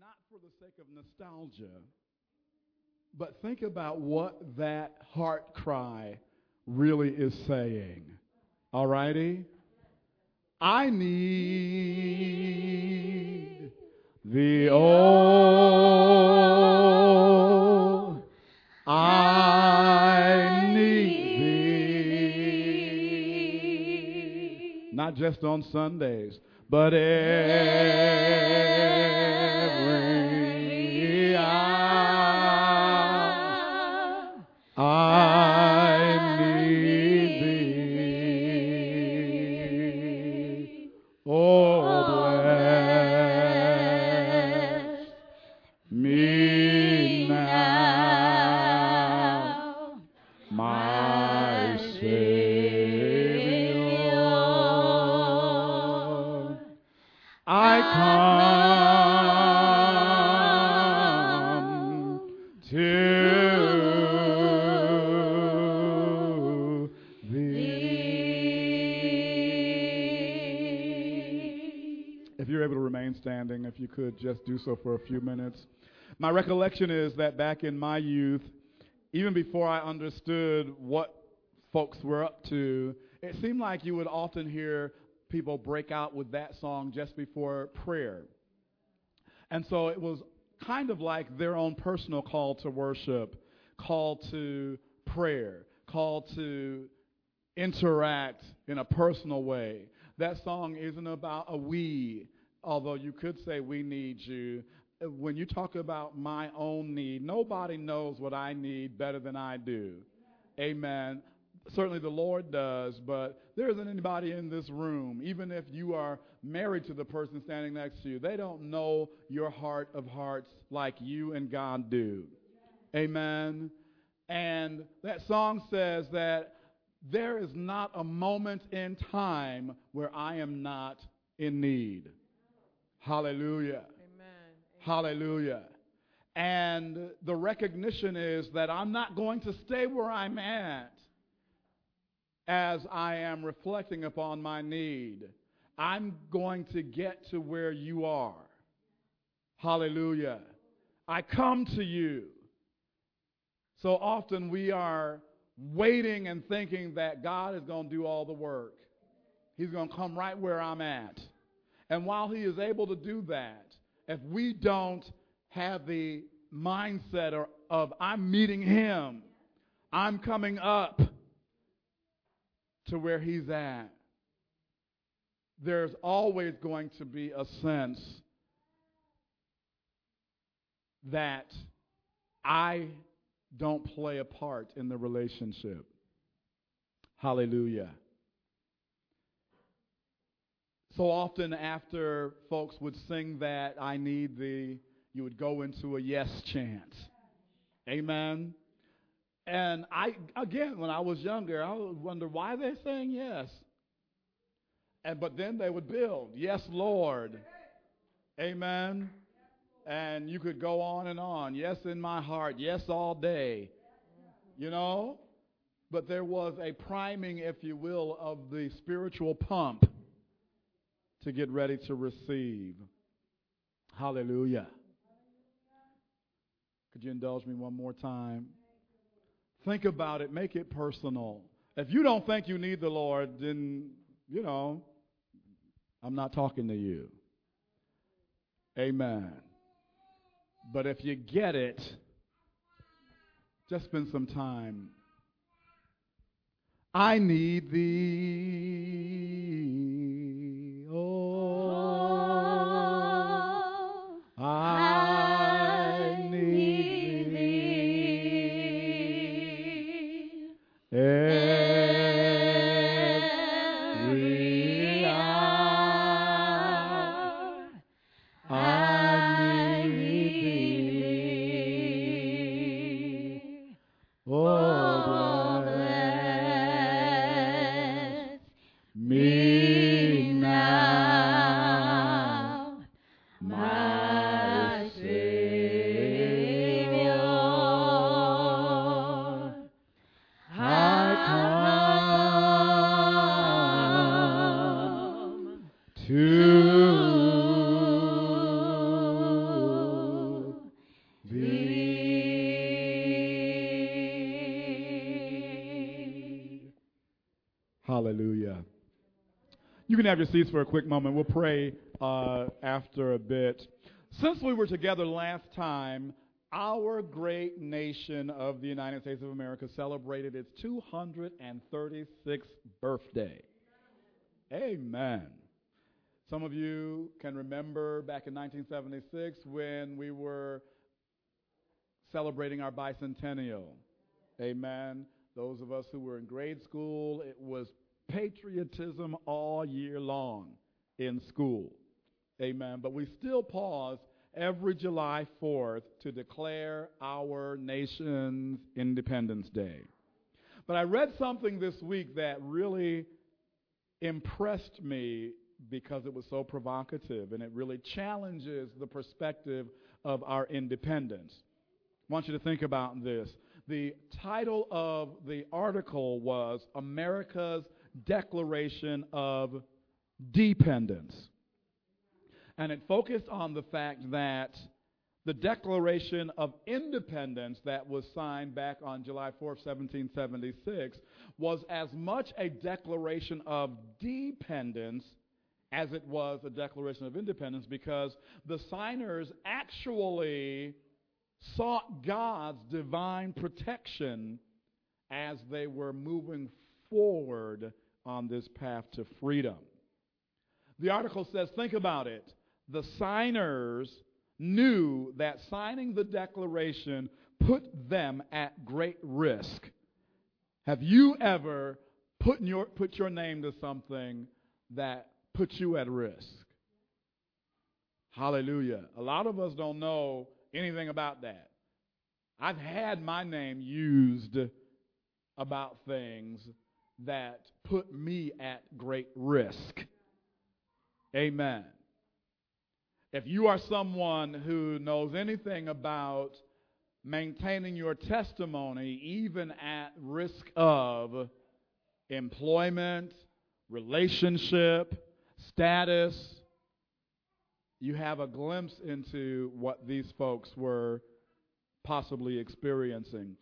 not for thee sake of nostalgia, but think about what that heart cry really is saying. All righty? I need the oh, I need thee. Not just on Sundays, but every just do so for a few minutes. My recollection is that back in my youth, even before I understood what folks were up to, it seemed like you would often hear people break out with that song just before prayer. And so it was kind of like their own personal call to worship, call to prayer, call to interact in a personal way. That song isn't about a we, although you could say we need you. When you talk about my own need, nobody knows what I need better than I do. Amen. Certainly the Lord does, but there isn't anybody in this room, even if you are married to the person standing next to you, they don't know your heart of hearts like you and God do. Amen. And that song says that there is not a moment in time where I am not in need. Hallelujah. Amen. Hallelujah. And the recognition is that I'm not going to stay where I'm at as I am reflecting upon my need. I'm going to get to where you are. Hallelujah. I come to you. So often we are waiting and thinking that God is going to do all the work. He's going to come right where I'm at. And while He is able to do that, if we don't have the mindset or, of I'm meeting Him, I'm coming up to where He's at, there's always going to be a sense that I don't play a part in the relationship. Hallelujah. So often, after folks would sing that, I need thee, you would go into a yes chant. Amen. And I, again, when I was younger, I would wonder why they're saying yes. And but then they would build, yes, Lord. Amen. And you could go on and on. Yes, in my heart. Yes, all day. You know? But there was a priming, if you will, of the spiritual pump to get ready to receive. Hallelujah. Could you indulge me one more time? Think about it, make it personal. If you don't think you need the Lord, then, you know, I'm not talking to you. Amen. But if you get it, just spend some time. I need thee. Have your seats for a quick moment. We'll pray uh, after a bit. Since we were together last time, our great nation of the United States of America celebrated its 236th birthday. Amen. Some of you can remember back in 1976 when we were celebrating our bicentennial. Amen. Those of us who were in grade school, it was patriotism all year long in school. Amen. But we still pause every July 4th to declare our nation's Independence Day. But I read something this week that really impressed me because it was so provocative and it really challenges the perspective of our independence. I want you to think about this. The title of the article was America's Declaration of Dependence. And it focused on the fact that the Declaration of Independence that was signed back on July 4, 1776, was as much a declaration of dependence as it was a Declaration of Independence because the signers actually sought God's divine protection as they were moving forward on this path to freedom. The article says, think about it. The signers knew that signing the declaration put them at great risk. Have you ever put your, put your name to something that puts you at risk? Hallelujah. A lot of us don't know anything about that. I've had my name used about things that put me at great risk. Amen. If you are someone who knows anything about maintaining your testimony, even at risk of employment, relationship, status, you have a glimpse into what these folks were possibly experiencing.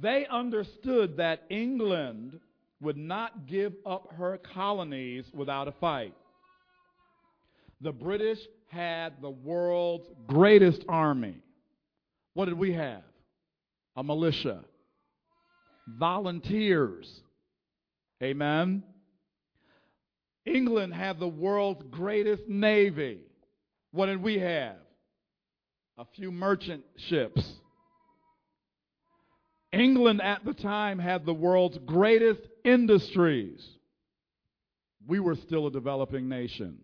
They understood that England would not give up her colonies without a fight. The British had the world's greatest army. What did we have? A militia. Volunteers. Amen. England had the world's greatest navy. What did we have? A few merchant ships. England at the time had the world's greatest industries. We were still a developing nation.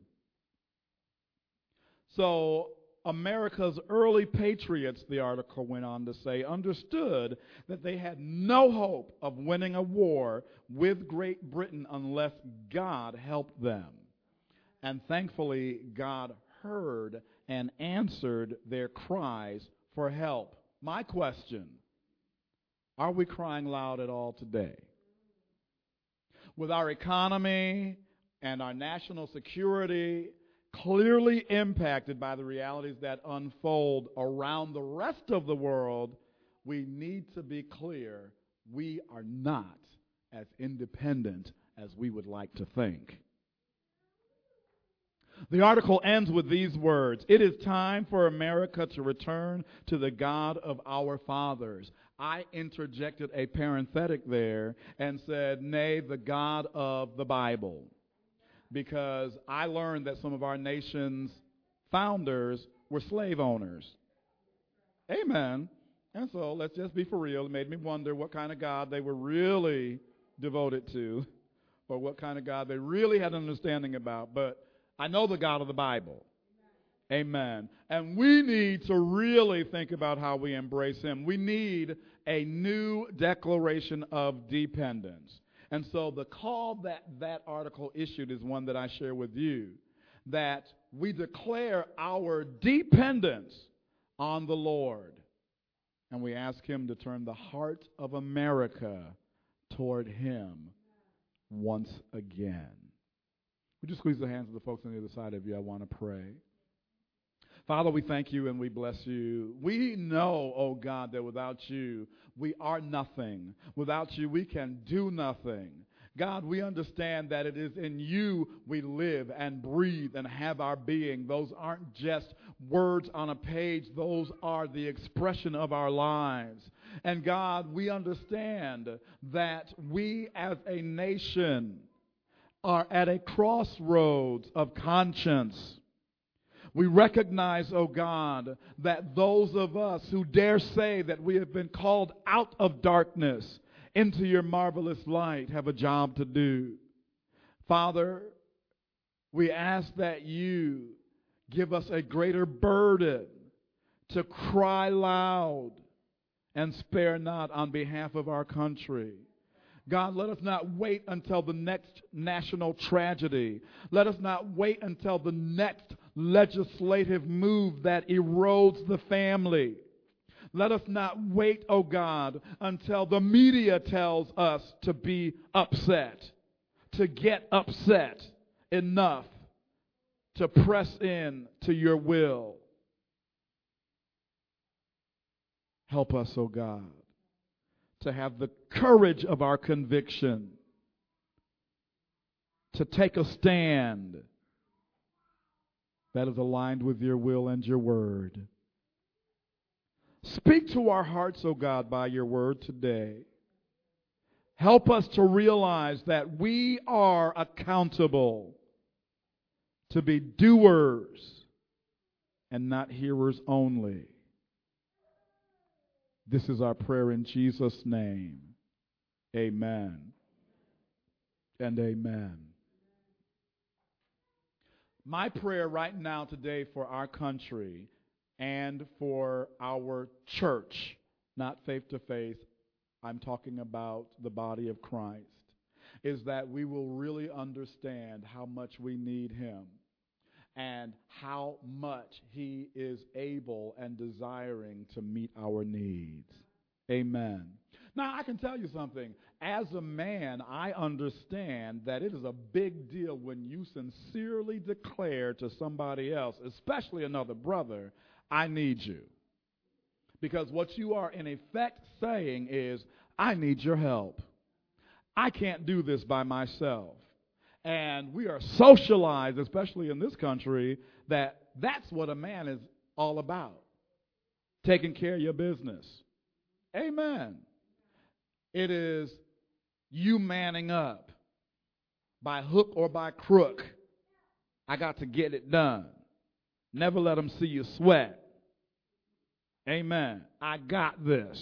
So, America's early patriots, the article went on to say, understood that they had no hope of winning a war with Great Britain unless God helped them. And thankfully, God heard and answered their cries for help. My question are we crying loud at all today? With our economy and our national security clearly impacted by the realities that unfold around the rest of the world, we need to be clear we are not as independent as we would like to think. The article ends with these words It is time for America to return to the God of our fathers. I interjected a parenthetic there and said, Nay, the God of the Bible because I learned that some of our nation's founders were slave owners. Amen. And so let's just be for real. It made me wonder what kind of God they were really devoted to, or what kind of God they really had an understanding about. But I know the God of the Bible. Amen. And we need to really think about how we embrace Him. We need a new declaration of dependence. And so the call that that article issued is one that I share with you that we declare our dependence on the Lord. And we ask Him to turn the heart of America toward Him once again. Would you squeeze the hands of the folks on the other side of you? I want to pray. Father, we thank you and we bless you. We know, oh God, that without you, we are nothing. Without you, we can do nothing. God, we understand that it is in you we live and breathe and have our being. Those aren't just words on a page, those are the expression of our lives. And God, we understand that we as a nation are at a crossroads of conscience. We recognize, O oh God, that those of us who dare say that we have been called out of darkness into your marvelous light have a job to do. Father, we ask that you give us a greater burden to cry loud and spare not on behalf of our country. God, let us not wait until the next national tragedy. Let us not wait until the next legislative move that erodes the family. Let us not wait, oh God, until the media tells us to be upset, to get upset enough to press in to your will. Help us, oh God, to have the courage of our conviction, to take a stand that is aligned with your will and your word. Speak to our hearts, O oh God, by your word today. Help us to realize that we are accountable to be doers and not hearers only. This is our prayer in Jesus' name. Amen and amen. My prayer right now today for our country and for our church, not faith to faith, I'm talking about the body of Christ, is that we will really understand how much we need Him and how much He is able and desiring to meet our needs. Amen. Now, I can tell you something. As a man, I understand that it is a big deal when you sincerely declare to somebody else, especially another brother, I need you. Because what you are in effect saying is, I need your help. I can't do this by myself. And we are socialized, especially in this country, that that's what a man is all about taking care of your business. Amen. It is you manning up by hook or by crook. I got to get it done. Never let them see you sweat. Amen. I got this.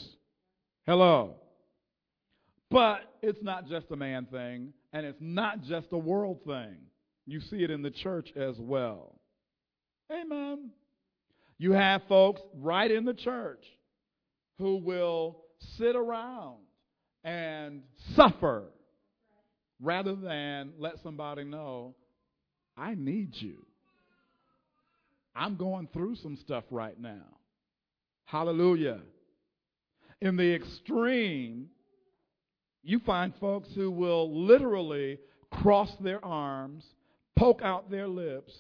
Hello. But it's not just a man thing, and it's not just a world thing. You see it in the church as well. Amen. You have folks right in the church who will sit around and suffer rather than let somebody know, I need you. I'm going through some stuff right now. Hallelujah. In the extreme, you find folks who will literally cross their arms, poke out their lips,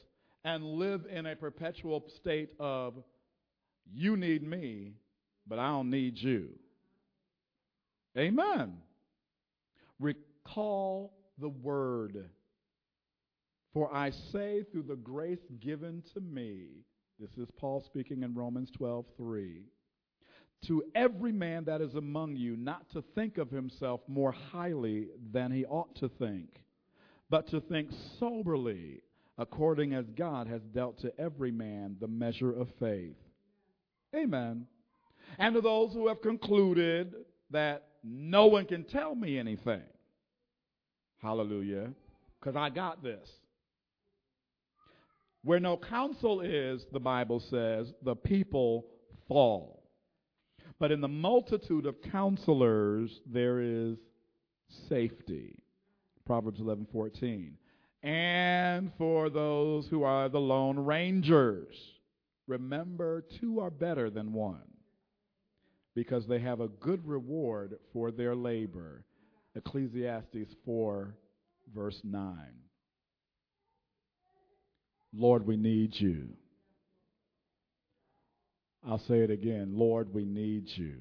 and live in a perpetual state of, you need me, but I don't need you. Amen. Recall the word. For I say through the grace given to me, this is Paul speaking in Romans 12, 3, to every man that is among you not to think of himself more highly than he ought to think, but to think soberly, according as God has dealt to every man the measure of faith. Amen. And to those who have concluded that no one can tell me anything. Hallelujah. Because I got this. Where no counsel is, the Bible says, the people fall. But in the multitude of counselors, there is safety. Proverbs 11:14. And for those who are the lone rangers, remember two are better than one because they have a good reward for their labor. Ecclesiastes 4, verse 9. Lord, we need you. I'll say it again. Lord, we need you.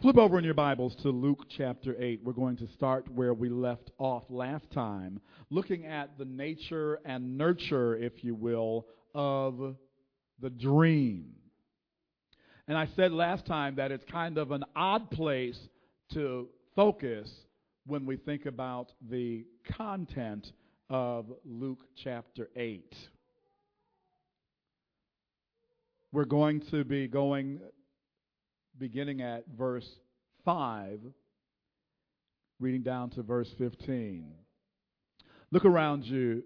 Flip over in your Bibles to Luke chapter 8. We're going to start where we left off last time, looking at the nature and nurture, if you will, of the dream. And I said last time that it's kind of an odd place to focus when we think about the content of Luke chapter 8. We're going to be going beginning at verse 5, reading down to verse 15. Look around you,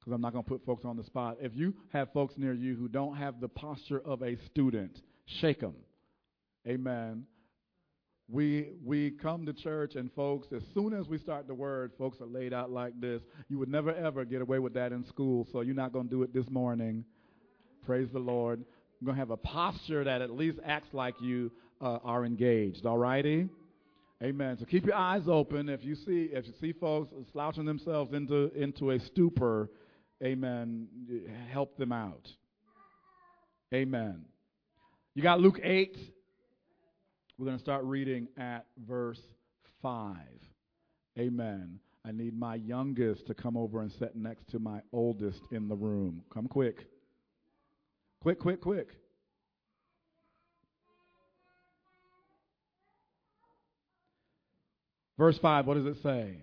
because I'm not going to put folks on the spot. If you have folks near you who don't have the posture of a student, shake them. Amen. We we come to church and folks, as soon as we start the word, folks are laid out like this. You would never ever get away with that in school, so you're not going to do it this morning. Praise the Lord. You're going to have a posture that at least acts like you uh, are engaged. All righty? Amen. So keep your eyes open. If you see if you see folks slouching themselves into into a stupor, amen, help them out. Amen. You got Luke 8. We're going to start reading at verse 5. Amen. I need my youngest to come over and sit next to my oldest in the room. Come quick. Quick, quick, quick. Verse 5, what does it say?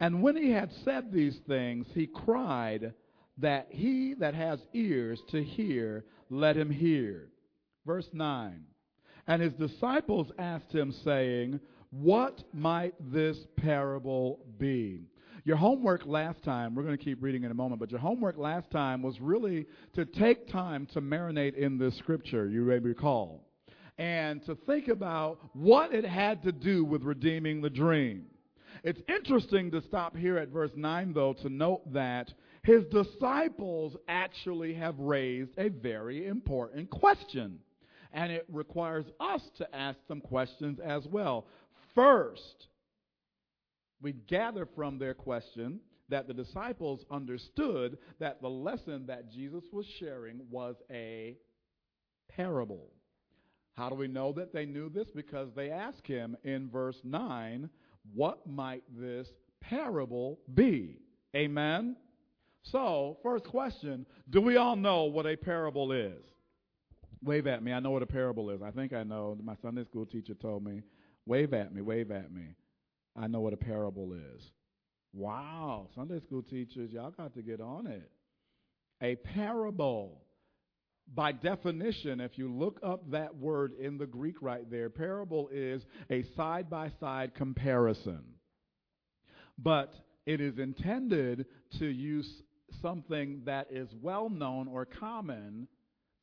And when he had said these things, he cried that he that has ears to hear, let him hear. Verse 9. And his disciples asked him, saying, What might this parable be? Your homework last time, we're going to keep reading in a moment, but your homework last time was really to take time to marinate in this scripture, you may recall, and to think about what it had to do with redeeming the dream. It's interesting to stop here at verse 9, though, to note that his disciples actually have raised a very important question. And it requires us to ask some questions as well. First, we gather from their question that the disciples understood that the lesson that Jesus was sharing was a parable. How do we know that they knew this? Because they ask him in verse 9, What might this parable be? Amen? So, first question Do we all know what a parable is? Wave at me. I know what a parable is. I think I know. My Sunday school teacher told me. Wave at me. Wave at me. I know what a parable is. Wow, Sunday school teachers, y'all got to get on it. A parable. By definition, if you look up that word in the Greek right there, parable is a side by side comparison. But it is intended to use something that is well known or common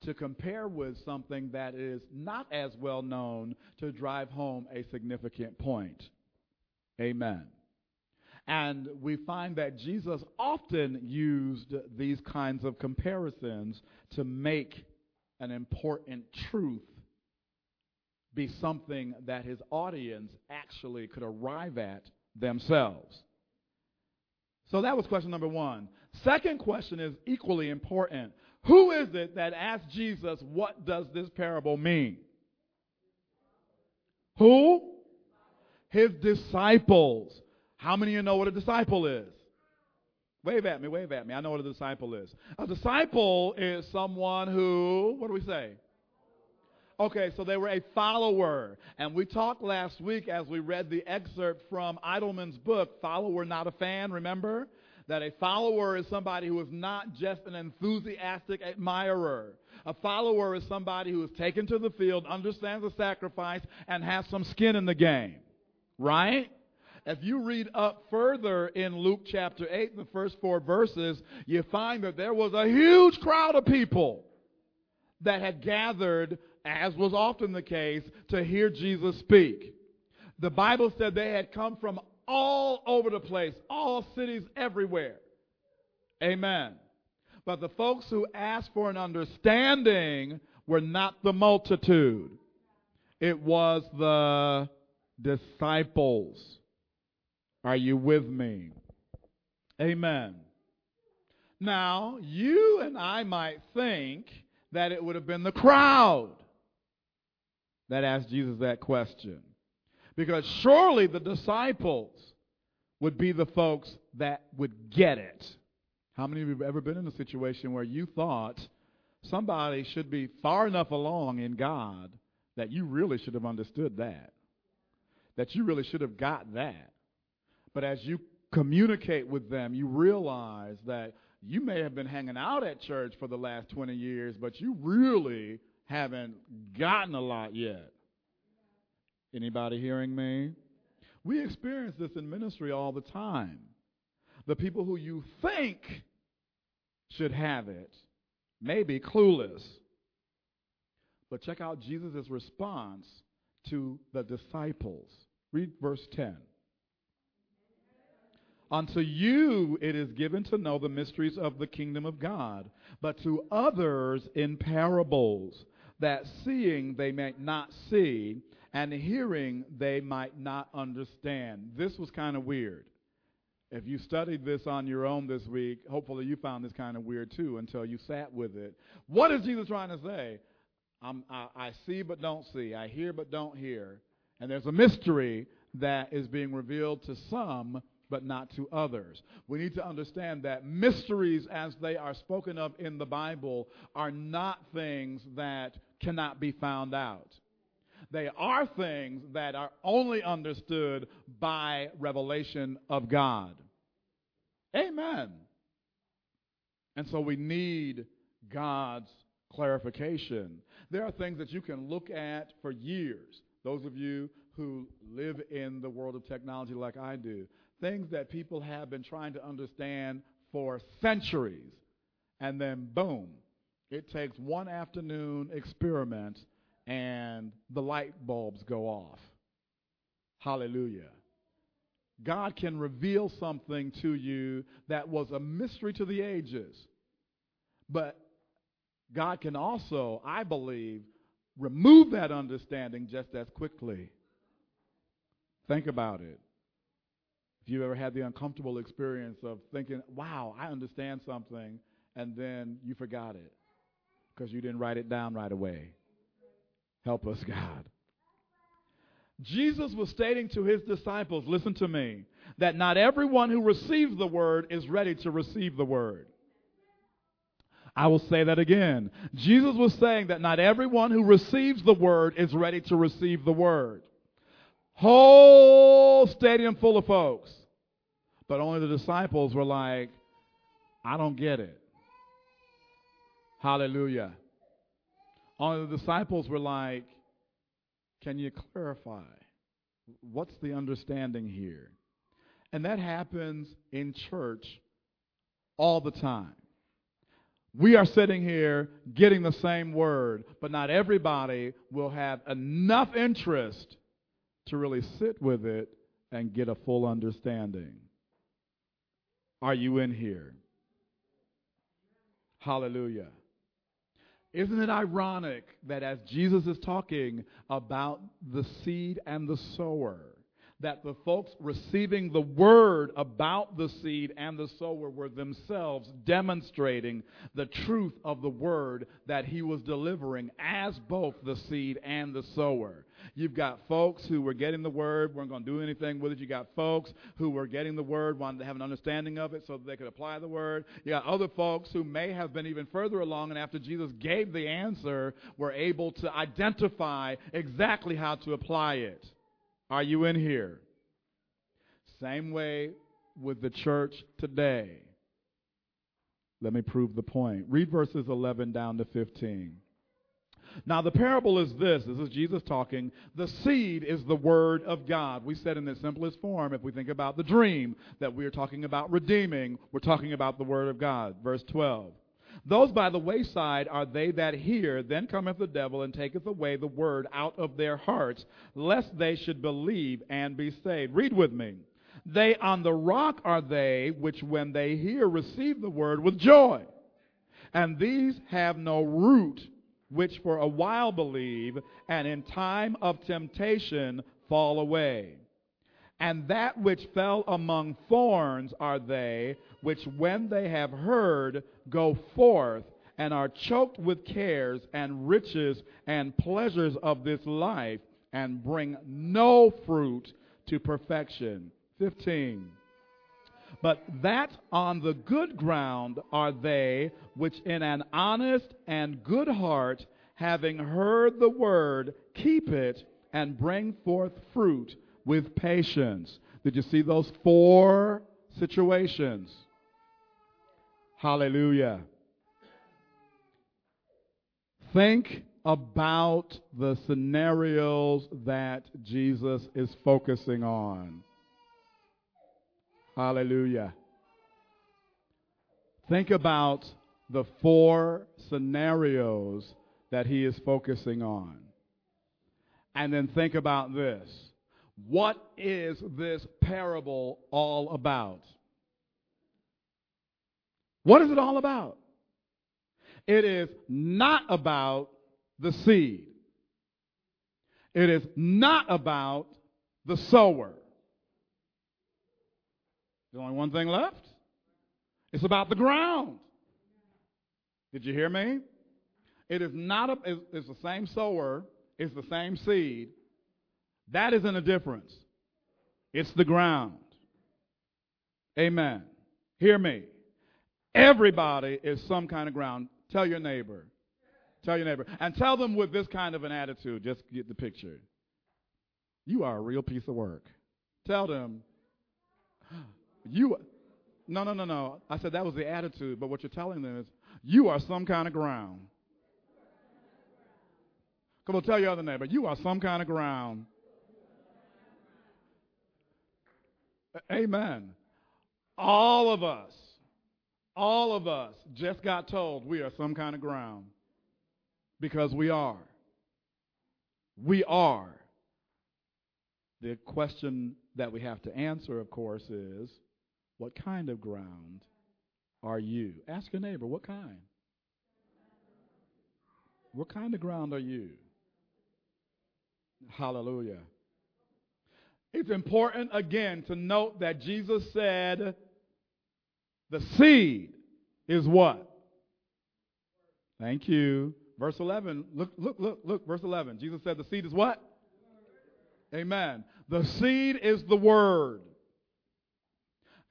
to compare with something that is not as well known to drive home a significant point. Amen. And we find that Jesus often used these kinds of comparisons to make an important truth be something that his audience actually could arrive at themselves. So that was question number one. Second question is equally important. Who is it that asked Jesus, What does this parable mean? Who? his disciples. How many of you know what a disciple is? Wave at me, wave at me. I know what a disciple is. A disciple is someone who, what do we say? Okay, so they were a follower. And we talked last week as we read the excerpt from Idleman's book, Follower Not a Fan, remember? That a follower is somebody who is not just an enthusiastic admirer. A follower is somebody who is taken to the field, understands the sacrifice, and has some skin in the game right? If you read up further in Luke chapter 8, the first four verses, you find that there was a huge crowd of people that had gathered as was often the case, to hear Jesus speak. The Bible said they had come from all over the place, all cities everywhere. Amen. But the folks who asked for an understanding were not the multitude, it was the disciples. Are you with me? Amen. Now, you and I might think that it would have been the crowd that asked Jesus that question. Because surely the disciples would be the folks that would get it. How many of you have ever been in a situation where you thought somebody should be far enough along in God that you really should have understood that? That you really should have got that. But as you communicate with them, you realize that you may have been hanging out at church for the last 20 years, but you really haven't gotten a lot yet. Anybody hearing me? We experience this in ministry all the time. The people who you think should have it may be clueless. But check out Jesus' response to the disciples. Read verse 10. Unto you it is given to know the mysteries of the kingdom of God, but to others in parables, that seeing they might not see, and hearing they might not understand. This was kind of weird. If you studied this on your own this week, hopefully you found this kind of weird too until you sat with it. What is Jesus trying to say? I, I see but don't see. I hear but don't hear. And there's a mystery that is being revealed to some but not to others. We need to understand that mysteries, as they are spoken of in the Bible, are not things that cannot be found out. They are things that are only understood by revelation of God. Amen. And so we need God's clarification. There are things that you can look at for years. Those of you who live in the world of technology like I do, things that people have been trying to understand for centuries. And then, boom, it takes one afternoon experiment and the light bulbs go off. Hallelujah. God can reveal something to you that was a mystery to the ages. But God can also, I believe, remove that understanding just as quickly. Think about it. If you've ever had the uncomfortable experience of thinking, wow, I understand something, and then you forgot it because you didn't write it down right away. Help us, God. Jesus was stating to his disciples, listen to me, that not everyone who receives the word is ready to receive the word. I will say that again. Jesus was saying that not everyone who receives the word is ready to receive the word. Whole stadium full of folks. But only the disciples were like, I don't get it. Hallelujah. Only the disciples were like, Can you clarify? What's the understanding here? And that happens in church all the time. We are sitting here getting the same word, but not everybody will have enough interest to really sit with it and get a full understanding. Are you in here? Hallelujah. Isn't it ironic that as Jesus is talking about the seed and the sower, that the folks receiving the word about the seed and the sower were themselves demonstrating the truth of the word that he was delivering as both the seed and the sower. You've got folks who were getting the word, weren't going to do anything with it. You got folks who were getting the word, wanted to have an understanding of it so that they could apply the word. You got other folks who may have been even further along, and after Jesus gave the answer, were able to identify exactly how to apply it. Are you in here? Same way with the church today. Let me prove the point. Read verses 11 down to 15. Now, the parable is this this is Jesus talking. The seed is the word of God. We said in the simplest form, if we think about the dream that we are talking about redeeming, we're talking about the word of God. Verse 12. Those by the wayside are they that hear, then cometh the devil and taketh away the word out of their hearts, lest they should believe and be saved. Read with me. They on the rock are they which when they hear receive the word with joy. And these have no root, which for a while believe, and in time of temptation fall away. And that which fell among thorns are they which, when they have heard, go forth and are choked with cares and riches and pleasures of this life and bring no fruit to perfection. 15. But that on the good ground are they which in an honest and good heart, having heard the word, keep it and bring forth fruit with patience. Did you see those four situations? Hallelujah. Think about the scenarios that Jesus is focusing on. Hallelujah. Think about the four scenarios that he is focusing on. And then think about this. What is this parable all about? What is it all about? It is not about the seed. It is not about the sower. There's only one thing left. It's about the ground. Did you hear me? It is not a, it's, the same sower, it's the same seed. That isn't a difference. It's the ground. Amen. Hear me. Everybody is some kind of ground. Tell your neighbor. Tell your neighbor. And tell them with this kind of an attitude. Just get the picture. You are a real piece of work. Tell them, you. No, no, no, no. I said that was the attitude, but what you're telling them is, you are some kind of ground. Come on, tell your other neighbor, you are some kind of ground. Amen. All of us, all of us just got told we are some kind of ground because we are. We are. The question that we have to answer, of course, is what kind of ground are you? Ask your neighbor, what kind? What kind of ground are you? Hallelujah. It's important again to note that Jesus said the seed is what? Thank you. Verse 11. Look, look, look, look. Verse 11. Jesus said the seed is what? Amen. The seed is the word.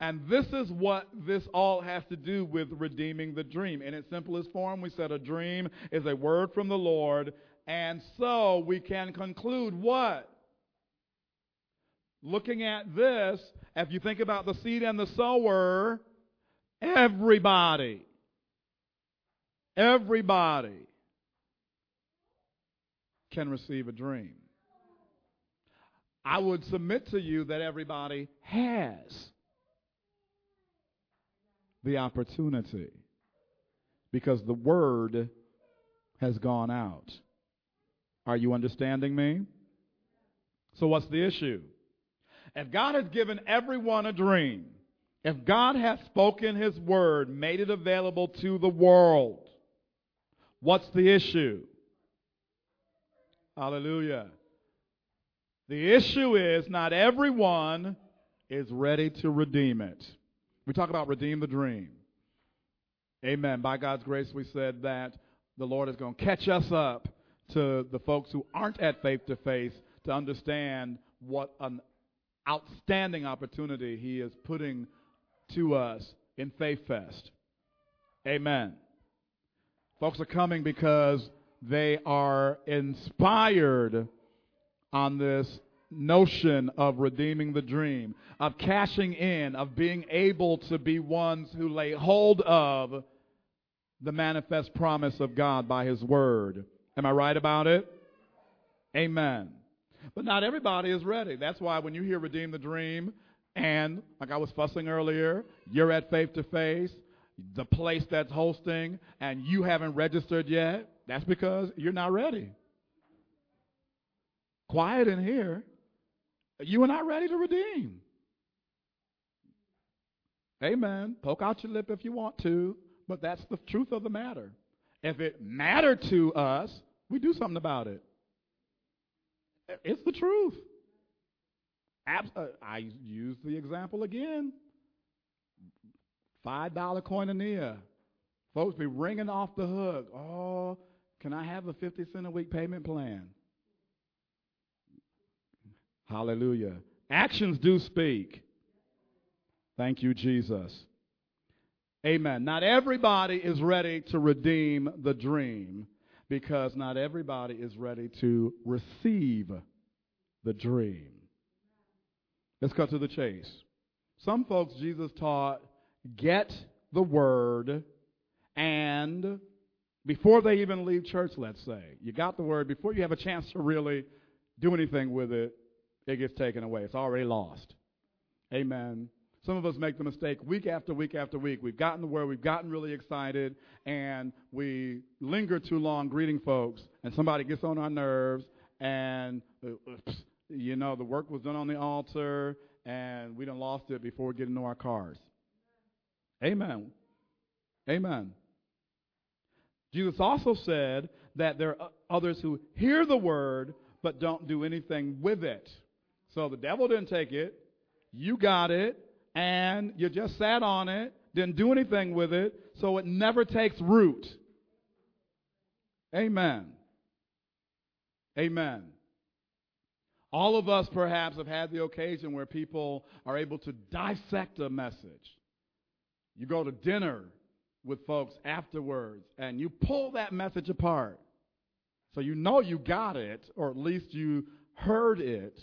And this is what this all has to do with redeeming the dream. In its simplest form, we said a dream is a word from the Lord. And so we can conclude what? looking at this, if you think about the seed and the sower, everybody, everybody can receive a dream. I would submit to you that everybody has the opportunity because the word has gone out. Are you understanding me? So, what's the issue? If God has given everyone a dream, if God has spoken his word, made it available to the world, what's the issue? Hallelujah. The issue is not everyone is ready to redeem it. We talk about redeem the dream. Amen. By God's grace, we said that the Lord is going to catch us up to the folks who aren't at faith to face to understand what an outstanding opportunity he is putting to us in Faith Fest. Amen. Folks are coming because they are inspired on this notion of redeeming the dream, of cashing in, of being able to be ones who lay hold of the manifest promise of God by His Word. Am I right about it? Amen. But not everybody is ready. That's why when you hear Redeem the Dream, and like I was fussing earlier, you're at faith to face, the place that's hosting and you haven't registered yet, that's because you're not ready. Quiet in here. You are not ready to redeem. Amen. Poke out your lip if you want to, but that's the truth of the matter. If it mattered to us, we do something about it. It's the truth. Uh, I use the example again. Five dollar koinonia. Folks be ringing off the hook. Oh, can I have a 50 cent a week payment plan? Hallelujah. Actions do speak. Thank you, Jesus. Amen. Not everybody is ready to redeem the dream because not everybody is ready to receive the dream. Let's cut to the chase. Some folks, Jesus taught, get the word, and before they even leave church, let's say, you got the word, before you have a chance to really do anything with it, it gets taken away. It's already lost. Amen. Some of us make the mistake week after week after week. We've gotten the word, we've gotten really excited, and we linger too long greeting folks, and somebody gets on our nerves, and uh, you know the work was done on the altar, and we done lost it before we get into our cars. Amen. Amen. Jesus also said that there are others who hear the word but don't do anything with it. So the devil didn't take it, you got it, and you just sat on it, didn't do anything with it, so it never takes root. Amen. Amen. All of us perhaps have had the occasion where people are able to dissect a message. You go to dinner with folks afterwards and you pull that message apart. So you know you got it, or at least you heard it,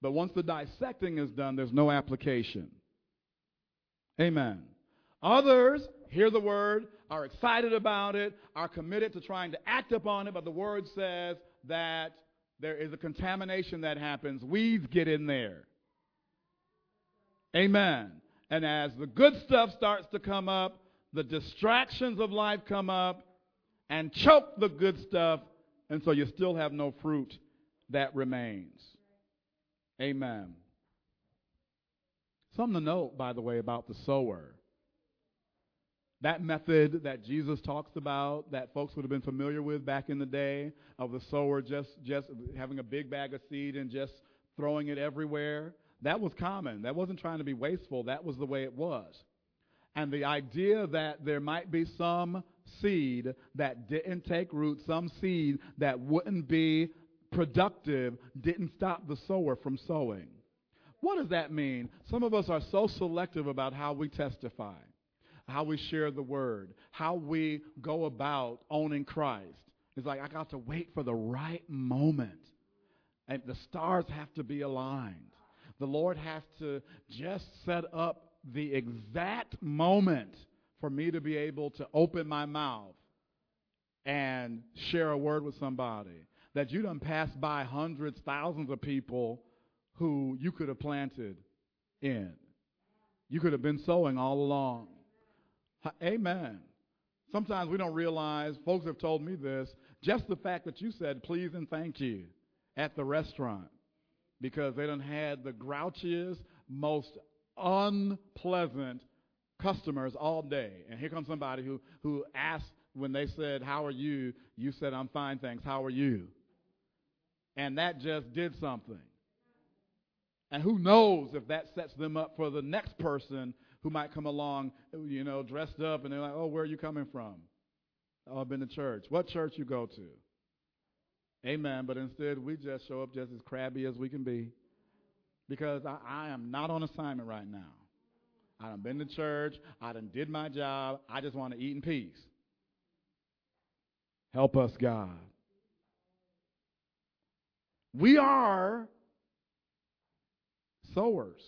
but once the dissecting is done, there's no application. Amen. Others hear the word, are excited about it, are committed to trying to act upon it, but the word says that there is a contamination that happens. Weeds get in there. Amen. And as the good stuff starts to come up, the distractions of life come up and choke the good stuff, and so you still have no fruit that remains. Amen. Something to note, by the way, about the sower. That method that Jesus talks about, that folks would have been familiar with back in the day, of the sower just, just having a big bag of seed and just throwing it everywhere, that was common. That wasn't trying to be wasteful, that was the way it was. And the idea that there might be some seed that didn't take root, some seed that wouldn't be productive, didn't stop the sower from sowing. What does that mean? Some of us are so selective about how we testify, how we share the word, how we go about owning Christ. It's like I got to wait for the right moment. And the stars have to be aligned. The Lord has to just set up the exact moment for me to be able to open my mouth and share a word with somebody. That you done passed by hundreds, thousands of people who you could have planted in. You could have been sowing all along. Amen. Sometimes we don't realize, folks have told me this, just the fact that you said please and thank you at the restaurant because they done had the grouchiest, most unpleasant customers all day. And here comes somebody who, who asked when they said, How are you? You said, I'm fine, thanks. How are you? And that just did something. And who knows if that sets them up for the next person who might come along, you know, dressed up and they're like, oh, where are you coming from? Oh, I've been to church. What church you go to? Amen. But instead, we just show up just as crabby as we can be because I, I am not on assignment right now. I done been to church. I done did my job. I just want to eat in peace. Help us, God. We are sowers.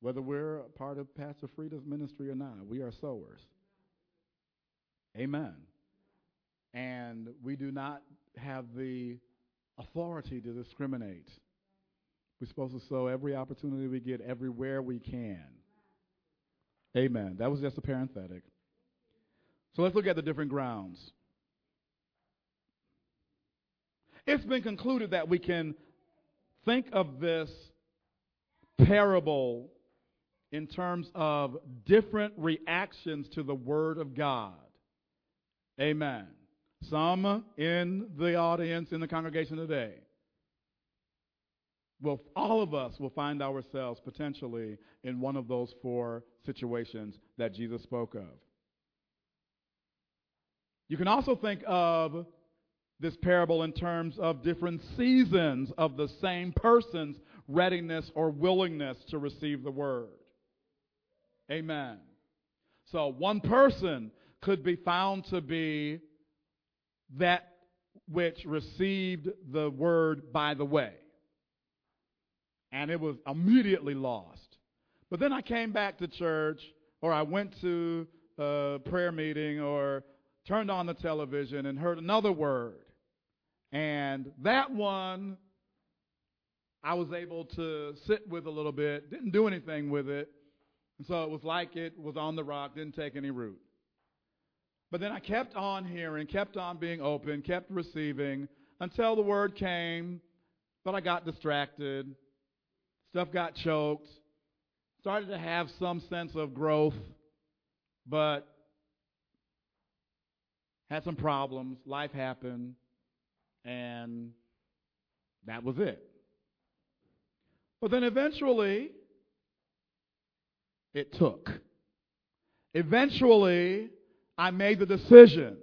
Whether we're part of Pastor Frida's ministry or not, we are sowers. Amen. And we do not have the authority to discriminate. We're supposed to sow every opportunity we get everywhere we can. Amen. That was just a parenthetic. So let's look at the different grounds. It's been concluded that we can think of this parable in terms of different reactions to the Word of God. Amen. Some in the audience, in the congregation today, well, all of us will find ourselves potentially in one of those four situations that Jesus spoke of. You can also think of this parable in terms of different seasons of the same person's readiness or willingness to receive the word. Amen. So one person could be found to be that which received the word by the way. And it was immediately lost. But then I came back to church, or I went to a prayer meeting, or turned on the television and heard another word. And that one I was able to sit with a little bit, didn't do anything with it. And so it was like it was on the rock, didn't take any root. But then I kept on hearing, kept on being open, kept receiving until the word came, but I got distracted. Stuff got choked. Started to have some sense of growth, but had some problems. Life happened, and that was it. But then eventually, it took. Eventually, I made the decision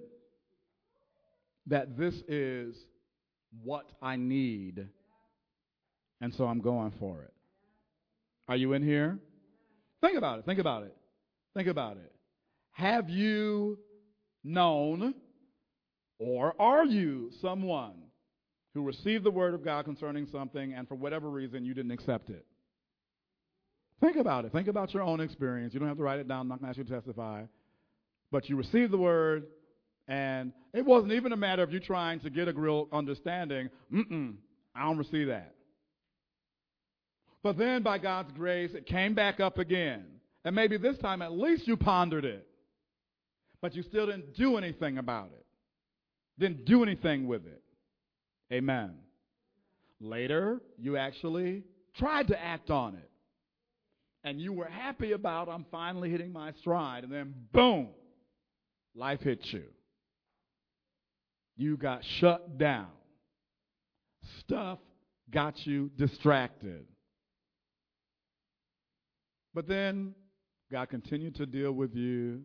that this is what I need. And so I'm going for it. Are you in here? Think about it. Think about it. Think about it. Have you known or are you someone who received the word of God concerning something and for whatever reason you didn't accept it? Think about it. Think about your own experience. You don't have to write it down. I'm not going to ask you to testify. But you received the word, and it wasn't even a matter of you trying to get a real understanding. Mm-mm, I don't receive that. But then, by God's grace, it came back up again. And maybe this time at least you pondered it. But you still didn't do anything about it. Didn't do anything with it. Amen. Later, you actually tried to act on it and you were happy about I'm finally hitting my stride, and then boom, life hit you. You got shut down. Stuff got you distracted. But then God continued to deal with you,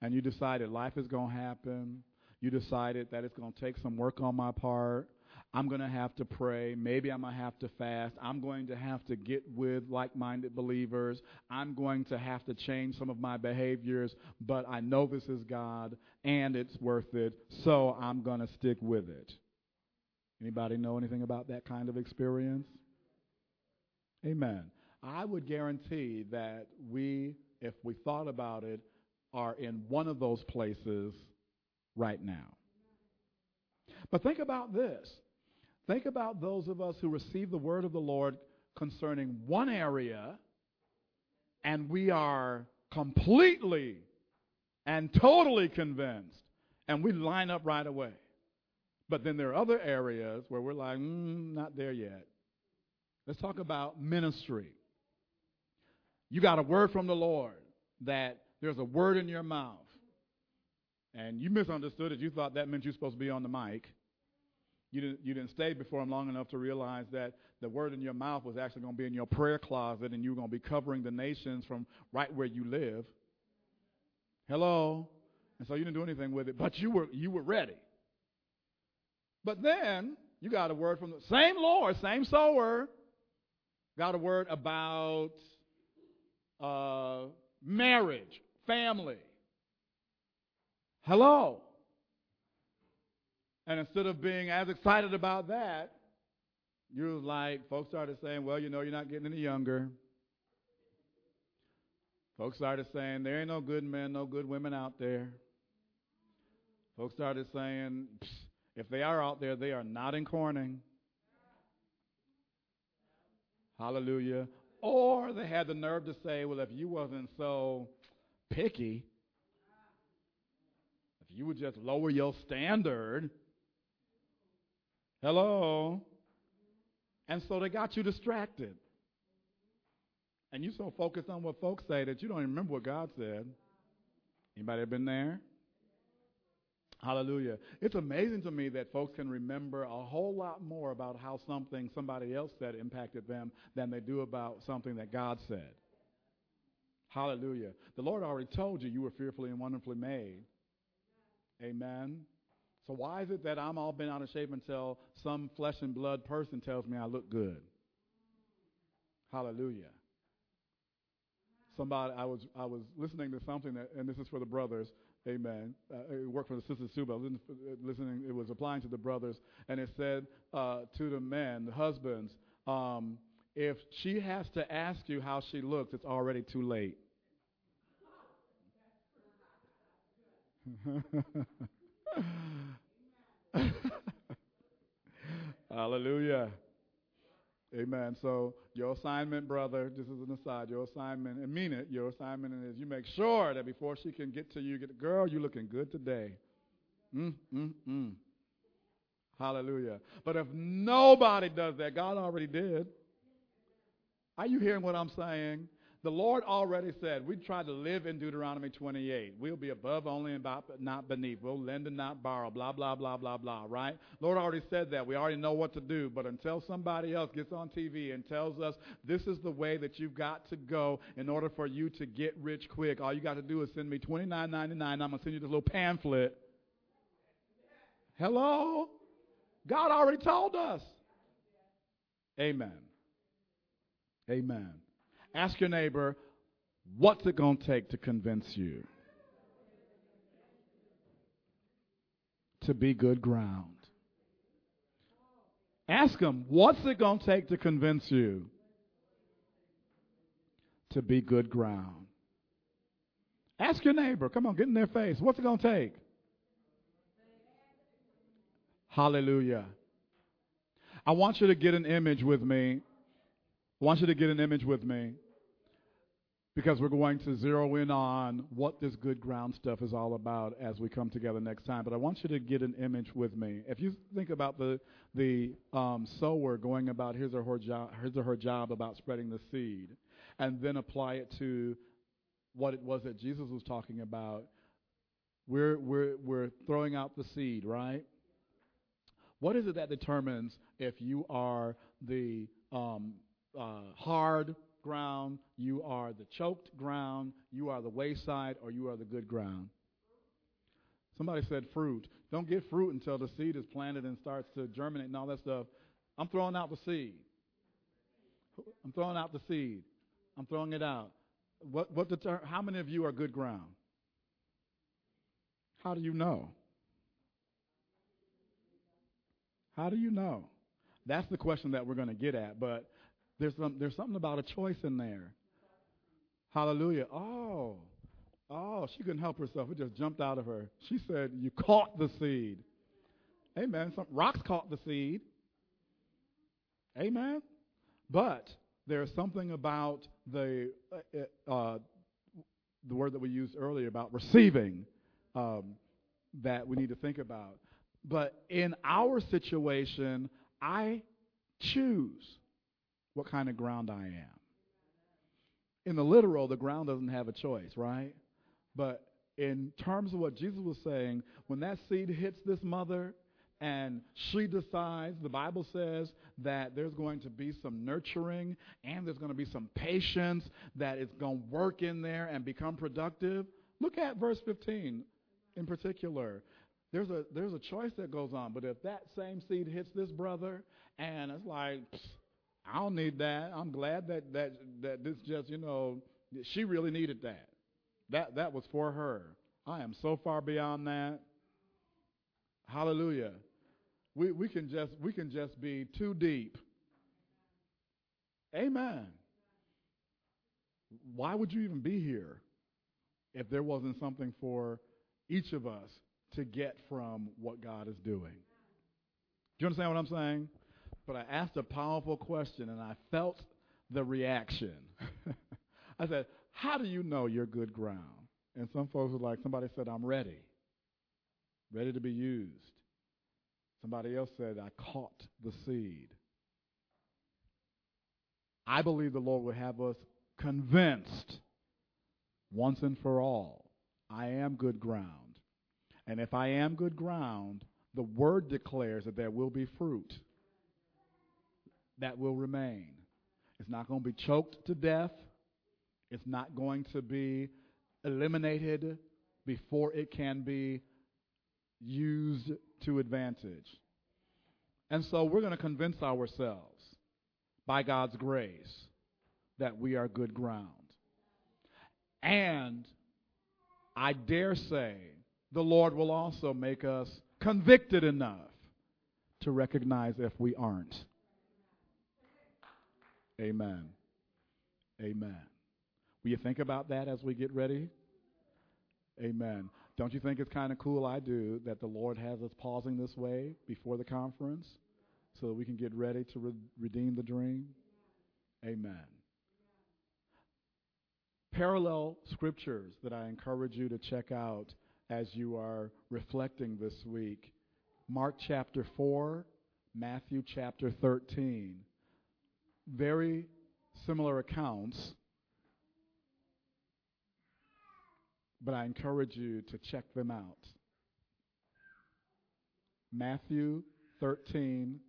and you decided life is going to happen. You decided that it's going to take some work on my part. I'm going to have to pray. Maybe I'm going to have to fast. I'm going to have to get with like minded believers. I'm going to have to change some of my behaviors, but I know this is God and it's worth it, so I'm going to stick with it. Anybody know anything about that kind of experience? Amen. I would guarantee that we, if we thought about it, are in one of those places right now. But think about this. Think about those of us who receive the word of the Lord concerning one area, and we are completely and totally convinced, and we line up right away. But then there are other areas where we're like, mm, not there yet. Let's talk about ministry. You got a word from the Lord that there's a word in your mouth, and you misunderstood it. You thought that meant you're supposed to be on the mic. You didn't, you didn't stay before him long enough to realize that the word in your mouth was actually going to be in your prayer closet and you were going to be covering the nations from right where you live. Hello? And so you didn't do anything with it, but you were, you were ready. But then you got a word from the same Lord, same sower, got a word about uh, marriage, family. Hello? And instead of being as excited about that, you was like, folks started saying, well, you know, you're not getting any younger. Folks started saying, there ain't no good men, no good women out there. Folks started saying, if they are out there, they are not in Corning. Hallelujah. Or they had the nerve to say, well, if you wasn't so picky. You would just lower your standard. Hello? And so they got you distracted. And you so focused on what folks say that you don't even remember what God said. Anybody been there? Hallelujah. It's amazing to me that folks can remember a whole lot more about how something somebody else said impacted them than they do about something that God said. Hallelujah. The Lord already told you you were fearfully and wonderfully made. Amen. So why is it that I'm all bent out of shape until some flesh and blood person tells me I look good? Hallelujah. Somebody, I was I was listening to something that, and this is for the brothers. Amen. Uh, it worked for the sisters too, but listening. It was applying to the brothers, and it said uh, to the men, the husbands, um, if she has to ask you how she looks, it's already too late. Hallelujah. Amen. So your assignment, brother, this is an aside, your assignment, and mean it, your assignment is you make sure that before she can get to you, get the girl, you looking good today. Mm, mm, mm. Hallelujah. But if nobody does that, God already did. Are you hearing what I'm saying? The Lord already said, we try to live in Deuteronomy 28. We'll be above only and not beneath. We'll lend and not borrow, blah, blah, blah, blah, blah, right? Lord already said that. We already know what to do. But until somebody else gets on TV and tells us this is the way that you've got to go in order for you to get rich quick, all you got to do is send me $29.99. I'm going to send you this little pamphlet. Hello? God already told us. Amen. Amen. Ask your neighbor, what's it going to take to convince you to be good ground? Ask them, what's it going to take to convince you to be good ground? Ask your neighbor, come on, get in their face. What's it going to take? Hallelujah. I want you to get an image with me. I want you to get an image with me because we're going to zero in on what this good ground stuff is all about as we come together next time. But I want you to get an image with me. If you think about the the um, sower going about his or her job, his or her job about spreading the seed, and then apply it to what it was that Jesus was talking about, we're we're we're throwing out the seed, right? What is it that determines if you are the um, uh, hard ground, you are the choked ground, you are the wayside, or you are the good ground. Somebody said fruit. Don't get fruit until the seed is planted and starts to germinate and all that stuff. I'm throwing out the seed. I'm throwing out the seed. I'm throwing it out. What, what how many of you are good ground? How do you know? How do you know? That's the question that we're going to get at. But there's, some, there's something about a choice in there. Hallelujah. Oh, oh, she couldn't help herself. It just jumped out of her. She said, You caught the seed. Amen. Some rocks caught the seed. Amen. But there's something about the uh, uh, the word that we used earlier about receiving um, that we need to think about. But in our situation, I choose what kind of ground I am. In the literal, the ground doesn't have a choice, right? But in terms of what Jesus was saying, when that seed hits this mother and she decides, the Bible says that there's going to be some nurturing and there's going to be some patience that it's going to work in there and become productive. Look at verse 15 in particular. There's a there's a choice that goes on, but if that same seed hits this brother and it's like I don't need that. I'm glad that that that this just you know she really needed that. That that was for her. I am so far beyond that. Hallelujah. We we can just we can just be too deep. Amen. Why would you even be here if there wasn't something for each of us to get from what God is doing? Do you understand what I'm saying? But I asked a powerful question and I felt the reaction. I said, How do you know you're good ground? And some folks were like, somebody said, I'm ready, ready to be used. Somebody else said, I caught the seed. I believe the Lord will have us convinced once and for all I am good ground. And if I am good ground, the word declares that there will be fruit that will remain. It's not going to be choked to death. It's not going to be eliminated before it can be used to advantage. And so we're going to convince ourselves by God's grace that we are good ground. And I dare say the Lord will also make us convicted enough to recognize if we aren't. Amen. Amen. Will you think about that as we get ready? Amen. Don't you think it's kind of cool? I do that the Lord has us pausing this way before the conference so that we can get ready to re- redeem the dream? Amen. Parallel scriptures that I encourage you to check out as you are reflecting this week Mark chapter 4, Matthew chapter 13. Very similar accounts, but I encourage you to check them out. Matthew 13,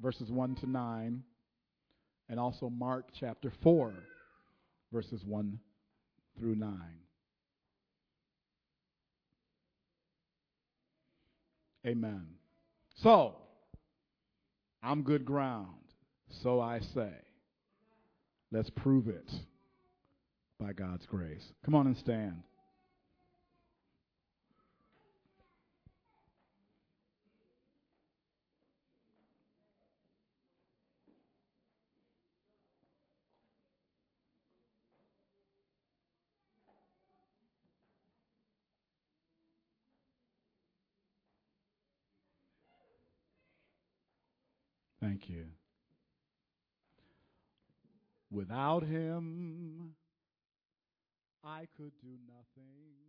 verses 1 to 9, and also Mark chapter 4, verses 1 through 9. Amen. So, I'm good ground, so I say. Let's prove it by God's grace. Come on and stand. Thank you. Without him, I could do nothing.